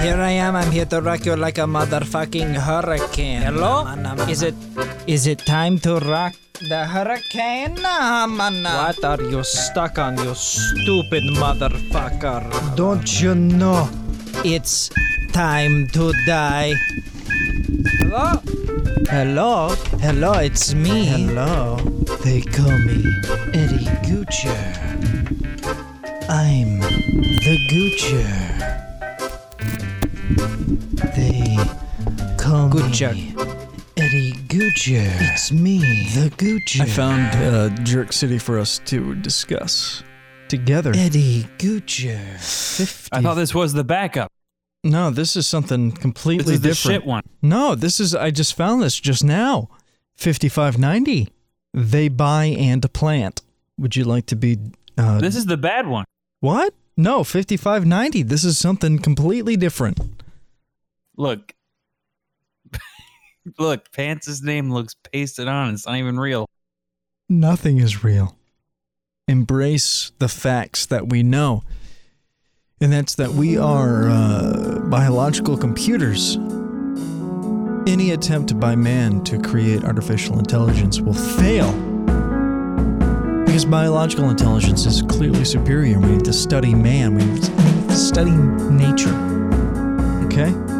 Here I am. I'm here to rock you like a motherfucking hurricane. Hello? Is it is it time to rock the hurricane? What are you stuck on, you stupid motherfucker? Don't you know? It's time to die. Hello? Hello? Hello, it's me. Hello. They call me Eddie Gucci. I'm the Goocher. They call Good me. Eddie Gucci. It's me, the Gucci. I found uh, Jerk City for us to discuss together. Eddie Gucci. 50. I thought this was the backup. No, this is something completely This is the different. shit one. No, this is I just found this just now. 5590. They buy and plant. Would you like to be uh This is the bad one. What? No, 5590. This is something completely different. Look. Look, Pants' name looks pasted on. It's not even real. Nothing is real. Embrace the facts that we know. And that's that we are uh, biological computers. Any attempt by man to create artificial intelligence will fail. Because biological intelligence is clearly superior. We need to study man, we need to study nature. Okay?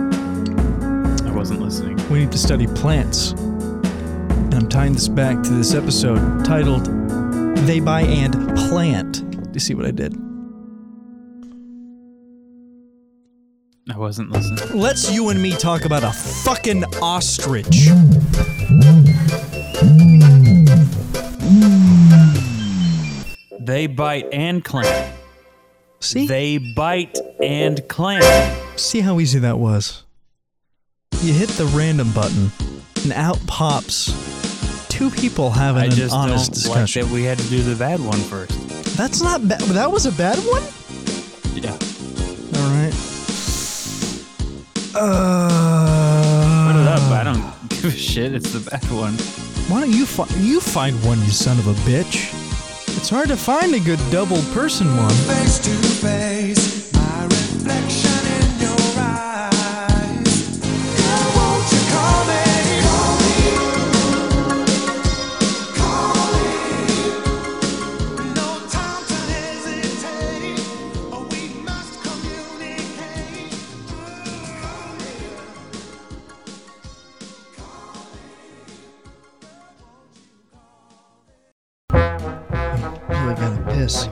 Wasn't listening. We need to study plants. And I'm tying this back to this episode titled They Buy and Plant. Do you see what I did? I wasn't listening. Let's you and me talk about a fucking ostrich. They bite and clamp. See? They bite and clamp. See how easy that was? You hit the random button, and out pops two people having I an just honest don't discussion. like that we had to do the bad one first. That's not bad. That was a bad one? Yeah. All right. Uh, Put it up. I don't give a shit. It's the bad one. Why don't you find you find one, you son of a bitch? It's hard to find a good double person one. face to face, Piss.